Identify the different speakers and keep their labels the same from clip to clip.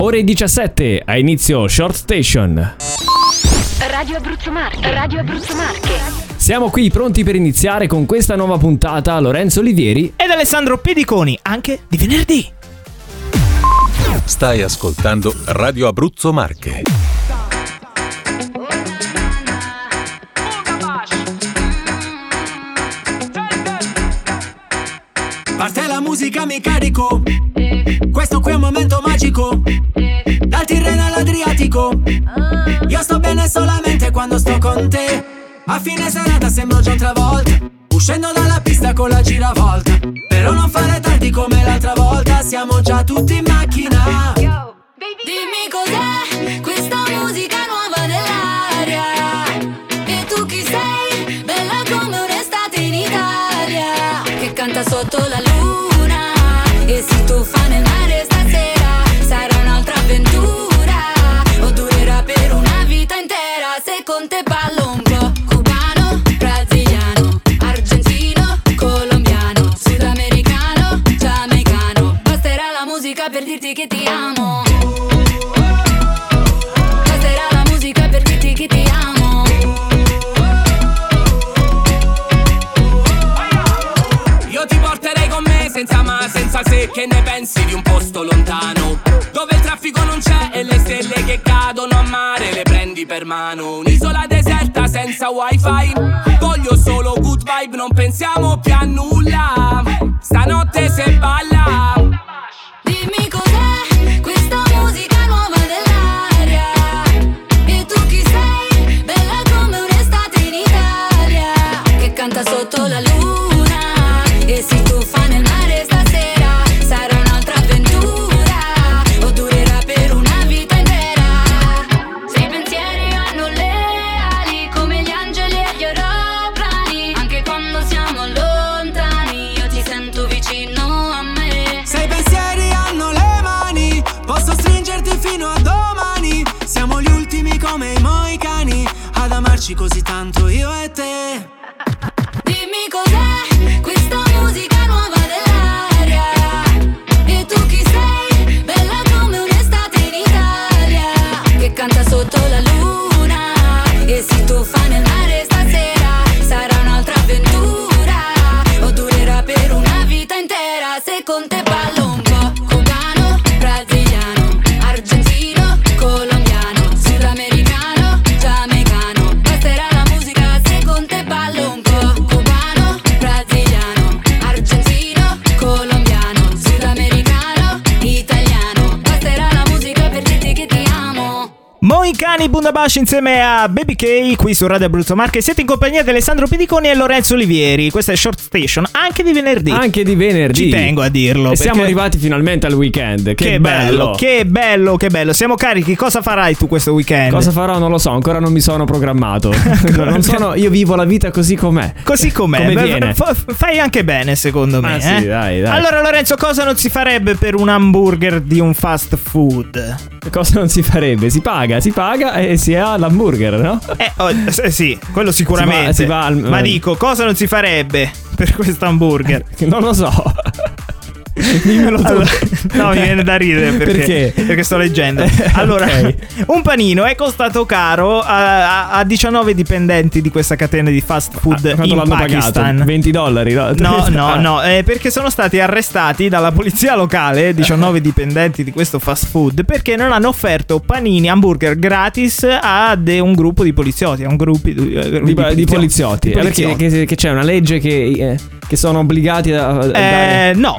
Speaker 1: Ore 17, a inizio Short Station.
Speaker 2: Radio Abruzzo Marche, Radio Abruzzo Marche.
Speaker 1: Siamo qui pronti per iniziare con questa nuova puntata. Lorenzo Olivieri
Speaker 3: ed Alessandro Pediconi, anche di venerdì.
Speaker 4: Stai ascoltando Radio Abruzzo Marche.
Speaker 5: Parte la musica, mi carico. Questo qui è un momento magico. Dal Tirreno all'Adriatico. Io sto bene solamente quando sto con te. A fine serata sembro già un'altra volta. Uscendo dalla pista con la giravolta. Però non fare tardi come l'altra volta. Siamo già tutti in macchina. Mano. Un'isola deserta senza wifi. Voglio solo good vibe, non pensiamo più a nulla. Stanotte se balla Amarci così tanto io e te
Speaker 3: Moicani Bundabash insieme a Baby K qui su Radio Abruzzo Marche. Siete in compagnia di Alessandro Pediconi e Lorenzo Olivieri. Questa è Short Station, anche di venerdì.
Speaker 1: Anche di venerdì.
Speaker 3: Ci tengo a dirlo.
Speaker 1: E siamo arrivati finalmente al weekend. Che,
Speaker 3: Che bello, che bello, che bello. Siamo carichi. Cosa farai tu questo weekend?
Speaker 1: Cosa farò non lo so, ancora non mi sono programmato. non sono, io vivo la vita così com'è.
Speaker 3: Così com'è.
Speaker 1: Come
Speaker 3: Beh,
Speaker 1: viene.
Speaker 3: fa- fai anche bene, secondo me.
Speaker 1: Ah, sì,
Speaker 3: eh.
Speaker 1: dai, dai.
Speaker 3: Allora, Lorenzo, cosa non si farebbe per un hamburger di un fast food?
Speaker 1: Cosa non si farebbe? Si paga, si paga e si ha l'hamburger, no?
Speaker 3: Eh, oh, eh, sì, quello sicuramente.
Speaker 1: Si va- si va al-
Speaker 3: Ma dico, cosa non si farebbe per questo hamburger?
Speaker 1: Non lo so. Dimmelo tu.
Speaker 3: Allora, no, mi viene da ridere perché,
Speaker 1: Perché?
Speaker 3: perché sto leggendo. Allora,
Speaker 1: ok.
Speaker 3: un panino è costato caro a, a- a 19 dipendenti di questa catena di fast food
Speaker 1: Ah,
Speaker 3: in Pakistan.
Speaker 1: pagato? 20 dollari? No,
Speaker 3: No, no, no, eh, perché sono stati arrestati dalla polizia locale, 19 dipendenti di questo fast food, perché non hanno offerto panini, hamburger gratis a de- un gruppo di poliziotti, a un gruppo di, eh,
Speaker 1: Di, di poliziotti.
Speaker 3: Di
Speaker 1: Eh, perché
Speaker 3: poliziotti.
Speaker 1: che, che c'è una legge che, eh, che sono obbligati a, a dare.
Speaker 3: Eh, no,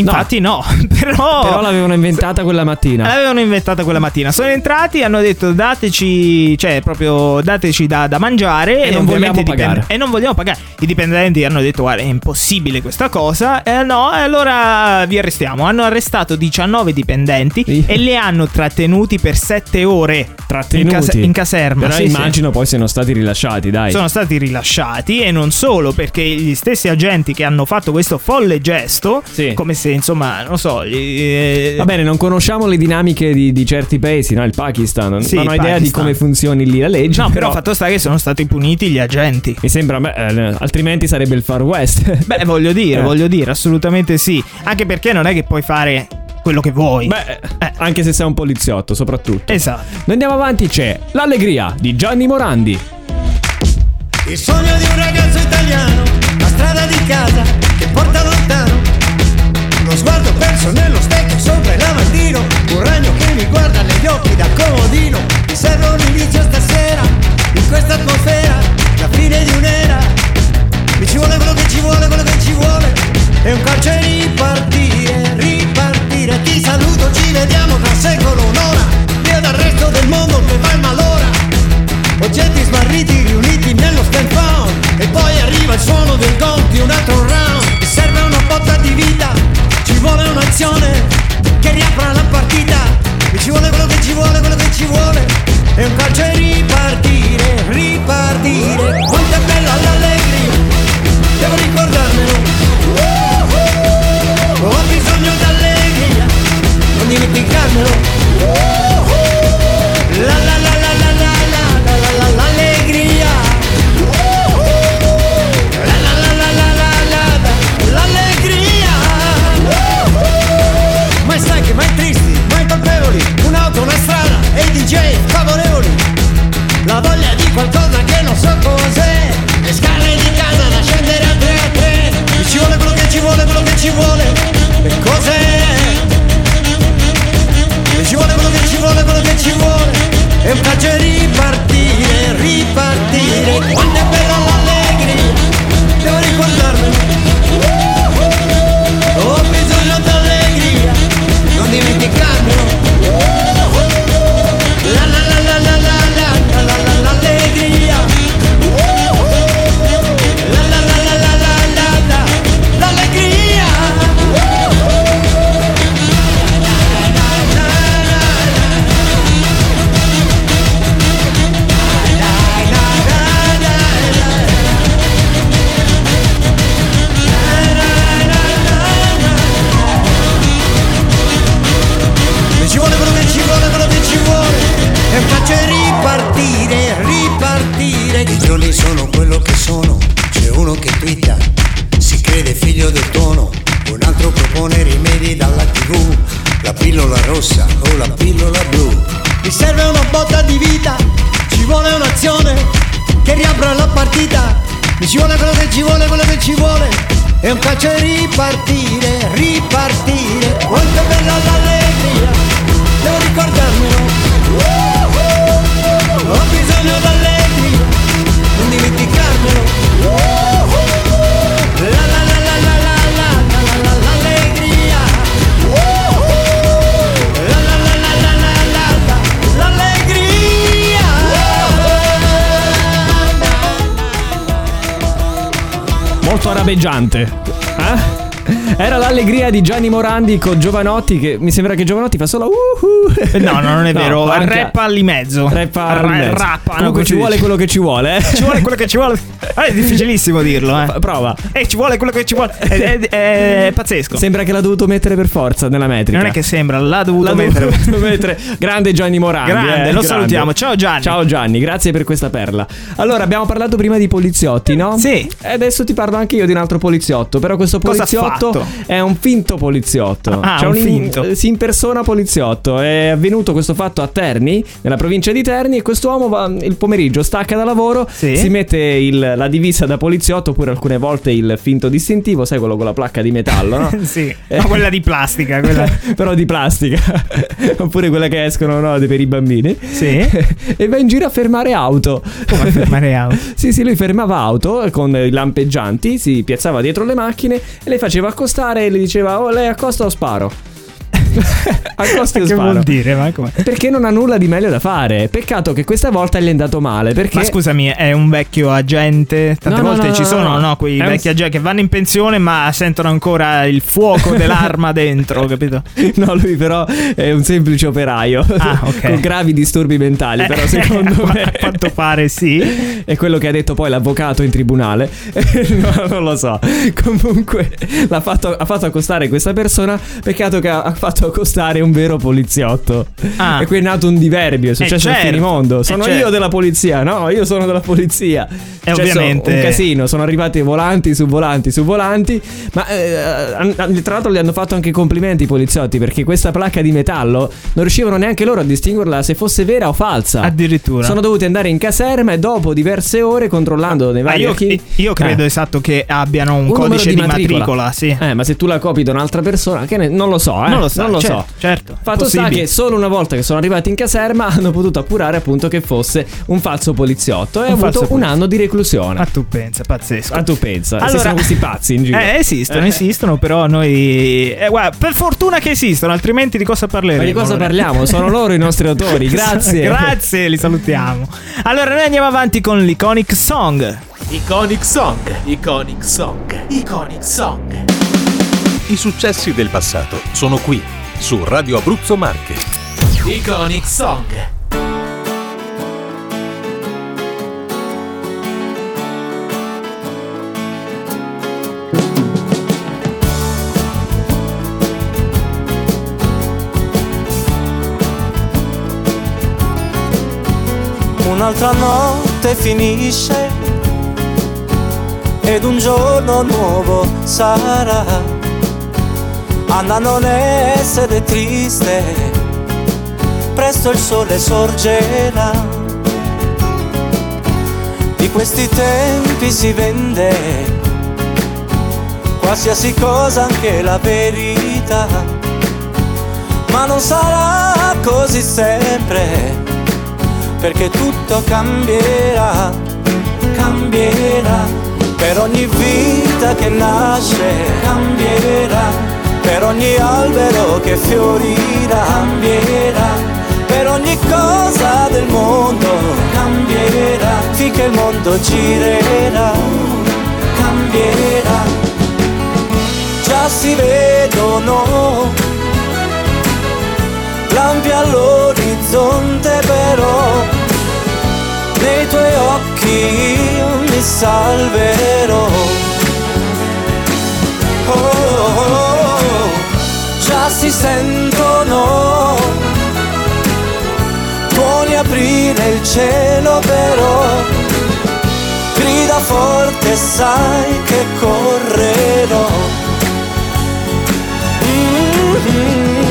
Speaker 3: Infatti no, però...
Speaker 1: Però l'avevano inventata quella mattina.
Speaker 3: L'avevano inventata quella mattina. Sono entrati, hanno detto dateci, cioè proprio dateci da, da mangiare
Speaker 1: E non
Speaker 3: ovviamente
Speaker 1: vogliamo pagare.
Speaker 3: E non vogliamo pagare. I dipendenti hanno detto guarda è impossibile questa cosa. E no, e allora vi arrestiamo. Hanno arrestato 19 dipendenti
Speaker 1: Sì.
Speaker 3: e li hanno trattenuti per 7 ore.
Speaker 1: Trattenuti.
Speaker 3: In, casa- in caserma.
Speaker 1: Però
Speaker 3: sì, sì.
Speaker 1: immagino poi siano stati rilasciati, dai.
Speaker 3: Sono stati rilasciati e non solo perché gli stessi agenti che hanno fatto questo folle gesto,
Speaker 1: Sì.
Speaker 3: come se insomma, non so, eh,
Speaker 1: Va bene, non conosciamo le dinamiche di, di certi paesi, no? Il Pakistan. Non,
Speaker 3: Sì,
Speaker 1: non ho idea di come funzioni lì la legge.
Speaker 3: No, però fatto sta che sono stati puniti gli agenti.
Speaker 1: Mi sembra, beh, eh, altrimenti sarebbe il Far West.
Speaker 3: Beh, voglio dire,
Speaker 1: Eh.
Speaker 3: voglio dire, assolutamente sì. Anche perché non è che puoi fare quello che vuoi.
Speaker 1: Beh,
Speaker 3: Eh.
Speaker 1: anche se sei un poliziotto, soprattutto.
Speaker 3: Esatto.
Speaker 1: Noi andiamo avanti, c'è L'allegria di Gianni Morandi.
Speaker 6: Il sogno di un ragazzo italiano, la strada di casa che porta lontano. Sguardo perso nello specchio sopra il lavandino. Un ragno che mi guarda negli occhi da comodino. Mi serve un inizio stasera, in questa atmosfera, la fine di un'era. Mi ci vuole quello che ci vuole, quello che ci vuole. È un calcio e ripartire, ripartire. Ti saluto, ci vediamo tra secolo, un'ora. ninguém te engana. Twitta Si crede figlio del tono Un altro propone rimedi dalla tv La pillola rossa o la pillola blu. Mi serve una botta di vita Ci vuole un'azione Che riapra la partita. Mi ci vuole quello che ci vuole, quello che ci vuole. E un calcio e ripartire, ripartire. Quanto è bella l'allegria Devo ricordarmelo. Ho bisogno d'allegria
Speaker 1: trovaveggiante. Era l'allegria di Gianni Morandi con Giovanotti che mi sembra che Giovanotti fa solo uhu.
Speaker 3: No, no, non è vero.
Speaker 1: fa anche-
Speaker 3: Rappa lì mezzo.
Speaker 1: Rappa
Speaker 3: Ra-
Speaker 1: lì mezzo.
Speaker 3: Rappano,
Speaker 1: Comunque ci vuole quello che ci vuole, eh.
Speaker 3: Ci vuole quello che ci vuole. Eh, è difficilissimo dirlo, eh.
Speaker 1: Prova.
Speaker 3: Eh, ci vuole quello che ci vuole. È, è- è- è pazzesco.
Speaker 1: Sembra che l'ha dovuto mettere per forza nella metrica.
Speaker 3: Non è che sembra, l'ha dovuto
Speaker 1: L'ha
Speaker 3: mettere.
Speaker 1: dovuto mettere. Grande Gianni Morandi.
Speaker 3: Grande,
Speaker 1: eh,
Speaker 3: lo salutiamo. Ciao, Gianni.
Speaker 1: Ciao Gianni, grazie per questa perla. Allora, abbiamo parlato prima di poliziotti, no?
Speaker 3: Sì.
Speaker 1: E adesso ti parlo anche io di un altro poliziotto. Però questo
Speaker 3: ha
Speaker 1: poliziotto è un finto poliziotto.
Speaker 3: Ah,
Speaker 1: Cioè
Speaker 3: un finto.
Speaker 1: eh, Si impersona poliziotto. È avvenuto questo fatto a Terni, nella provincia di Terni. E quest'uomo va il pomeriggio, stacca da lavoro,
Speaker 3: Sì.
Speaker 1: si mette il- la divisa da poliziotto, oppure alcune volte il finto distintivo, sai quello con la placca di metallo, no?
Speaker 3: sì,
Speaker 1: Eh.
Speaker 3: ma quella di plastica, quella.
Speaker 1: però di plastica oppure quelle che escono no, per i bambini
Speaker 3: Sì.
Speaker 1: e va in giro a fermare auto
Speaker 3: Come a fermare auto?
Speaker 1: sì sì lui fermava auto con i lampeggianti si piazzava dietro le macchine e le faceva accostare e le diceva oh lei accosta o sparo accosti o
Speaker 3: che
Speaker 1: sparo
Speaker 3: vuol dire? Ma come?
Speaker 1: perché non ha nulla di meglio da fare peccato che questa volta gli è andato male perché
Speaker 3: Ma scusami, è un vecchio agente? Tante
Speaker 1: No,
Speaker 3: volte
Speaker 1: no,
Speaker 3: ci
Speaker 1: no,
Speaker 3: sono,
Speaker 1: no.
Speaker 3: no, quei
Speaker 1: È un-
Speaker 3: vecchi agenti che vanno in pensione ma sentono ancora il fuoco dell'arma dentro, capito?
Speaker 1: No, lui però è un semplice operaio
Speaker 3: Ah, ok.
Speaker 1: con gravi disturbi mentali, però
Speaker 3: Eh,
Speaker 1: secondo me
Speaker 3: A quanto pare sì.
Speaker 1: È quello che ha detto poi l'avvocato in tribunale. no, non lo so. Comunque l'ha fatto, ha fatto accostare questa persona. Peccato che ha fatto fatto accostare un vero poliziotto.
Speaker 3: Ah.
Speaker 1: E qui è nato un diverbio, è successo
Speaker 3: certo,
Speaker 1: al finimondo.
Speaker 3: eh,
Speaker 1: Sono
Speaker 3: certo.
Speaker 1: io della polizia, no, io sono della polizia.
Speaker 3: E
Speaker 1: Successo
Speaker 3: ovviamente-
Speaker 1: Un casino, sono arrivati volanti su volanti su volanti. Ma eh, tra l'altro gli hanno fatto anche complimenti i poliziotti perché questa placca di metallo non riuscivano neanche loro a distinguerla se fosse vera o falsa.
Speaker 3: Addirittura.
Speaker 1: Sono dovuti andare in caserma e dopo diverse ore controllando nei
Speaker 3: Ma
Speaker 1: vari
Speaker 3: io,
Speaker 1: archivi.
Speaker 3: io credo
Speaker 1: Eh.
Speaker 3: esatto che abbiano un,
Speaker 1: Un
Speaker 3: codice
Speaker 1: di
Speaker 3: di
Speaker 1: matricola.
Speaker 3: matricola, sì.
Speaker 1: Eh, ma se tu la copi da un'altra persona, che ne- non lo so, eh.
Speaker 3: Non lo so,
Speaker 1: Non lo
Speaker 3: certo,
Speaker 1: so.
Speaker 3: certo,
Speaker 1: Fatto sta
Speaker 3: possibile.
Speaker 1: che solo una volta che sono arrivati in caserma hanno potuto appurare appunto che fosse un falso poliziotto e ha
Speaker 3: Un
Speaker 1: avuto un
Speaker 3: poliziotto.
Speaker 1: anno di reclusione.
Speaker 3: Ma tu pensa, pazzesco.
Speaker 1: Ah, tu pensa, esistono questi pazzi in giro.
Speaker 3: Eh, esistono, esistono, però noi. eh, guarda, per fortuna che esistono, altrimenti di cosa parleremo?
Speaker 1: Ma di cosa parliamo? Sono loro i nostri autori, grazie.
Speaker 3: Grazie, li salutiamo. Allora, noi andiamo avanti con l'Iconic Song.
Speaker 7: Iconic Song, Iconic Song, Iconic Song.
Speaker 4: I successi del passato sono qui, su Radio Abruzzo Marche.
Speaker 7: Iconic Song.
Speaker 8: Un'altra notte finisce ed un giorno nuovo sarà. Anna non essere triste, presto il sole sorgerà. Di questi tempi si vende qualsiasi cosa, anche la verità. Ma non sarà così sempre perché tutto cambierà, cambierà. Per ogni vita che nasce cambierà, per ogni albero che fiorirà cambierà, per ogni cosa del mondo cambierà, finché il mondo girerà, cambierà. Già si vedono lampi all'orizzonte però nei tuoi occhi io mi salverò si sentono. Tuoni aprire il cielo però grida forte sai che correrò. Mm-hmm.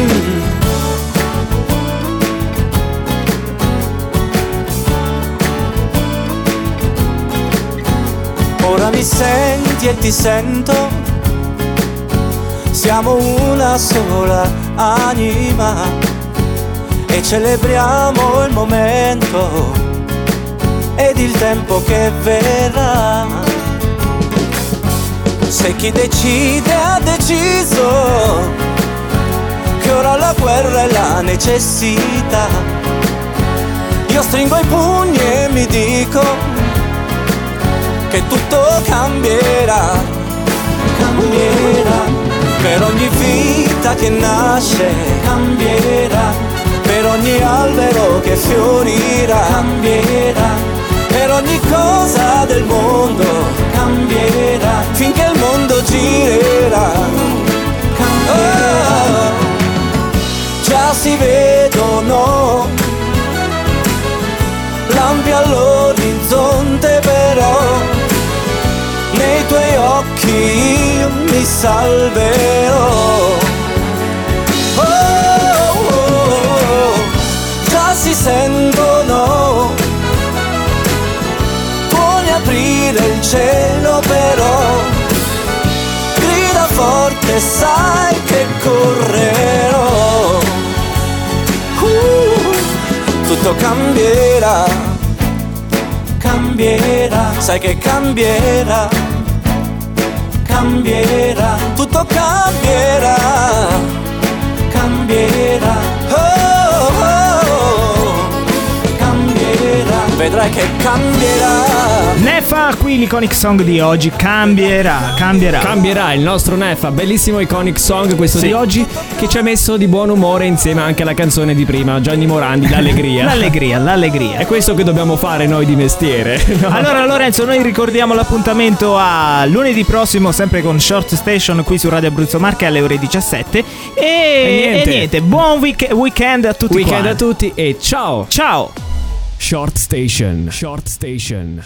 Speaker 8: Ora mi senti e ti sento, siamo una sola anima e celebriamo il momento ed il tempo che verrà. Se chi decide ha deciso che ora la guerra è la necessità, io stringo i pugni e mi dico che tutto cambierà, cambierà, per ogni vita che nasce, cambierà, per ogni albero che fiorirà, cambierà, per ogni cosa del mondo, cambierà, finché il mondo girerà, salverò. Oh, oh, oh, già si sentono. Tuoni aprire il cielo però grida forte sai che correrò. Uh, tutto cambierà, cambierà, sai che cambierà, cambierà, tutto cambierà, cambierà, vedrai che cambierà.
Speaker 3: Nefa, qui l'iconic song di oggi cambierà, cambierà.
Speaker 1: Cambierà il nostro Nefa, bellissimo iconic song questo
Speaker 3: Sì.
Speaker 1: di oggi che ci ha messo di buon umore insieme anche alla canzone di prima, Gianni Morandi, L'allegria.
Speaker 3: L'allegria, l'allegria.
Speaker 1: È questo che dobbiamo fare noi di mestiere. no?
Speaker 3: Allora Lorenzo, noi ricordiamo l'appuntamento a lunedì prossimo, sempre con Short Station qui su Radio Abruzzo Marche alle ore 17. E,
Speaker 1: E niente.
Speaker 3: e niente, buon week- weekend a tutti
Speaker 1: Weekend
Speaker 3: quanti.
Speaker 1: a tutti e ciao!
Speaker 3: Ciao!
Speaker 1: Short Station. Short Station.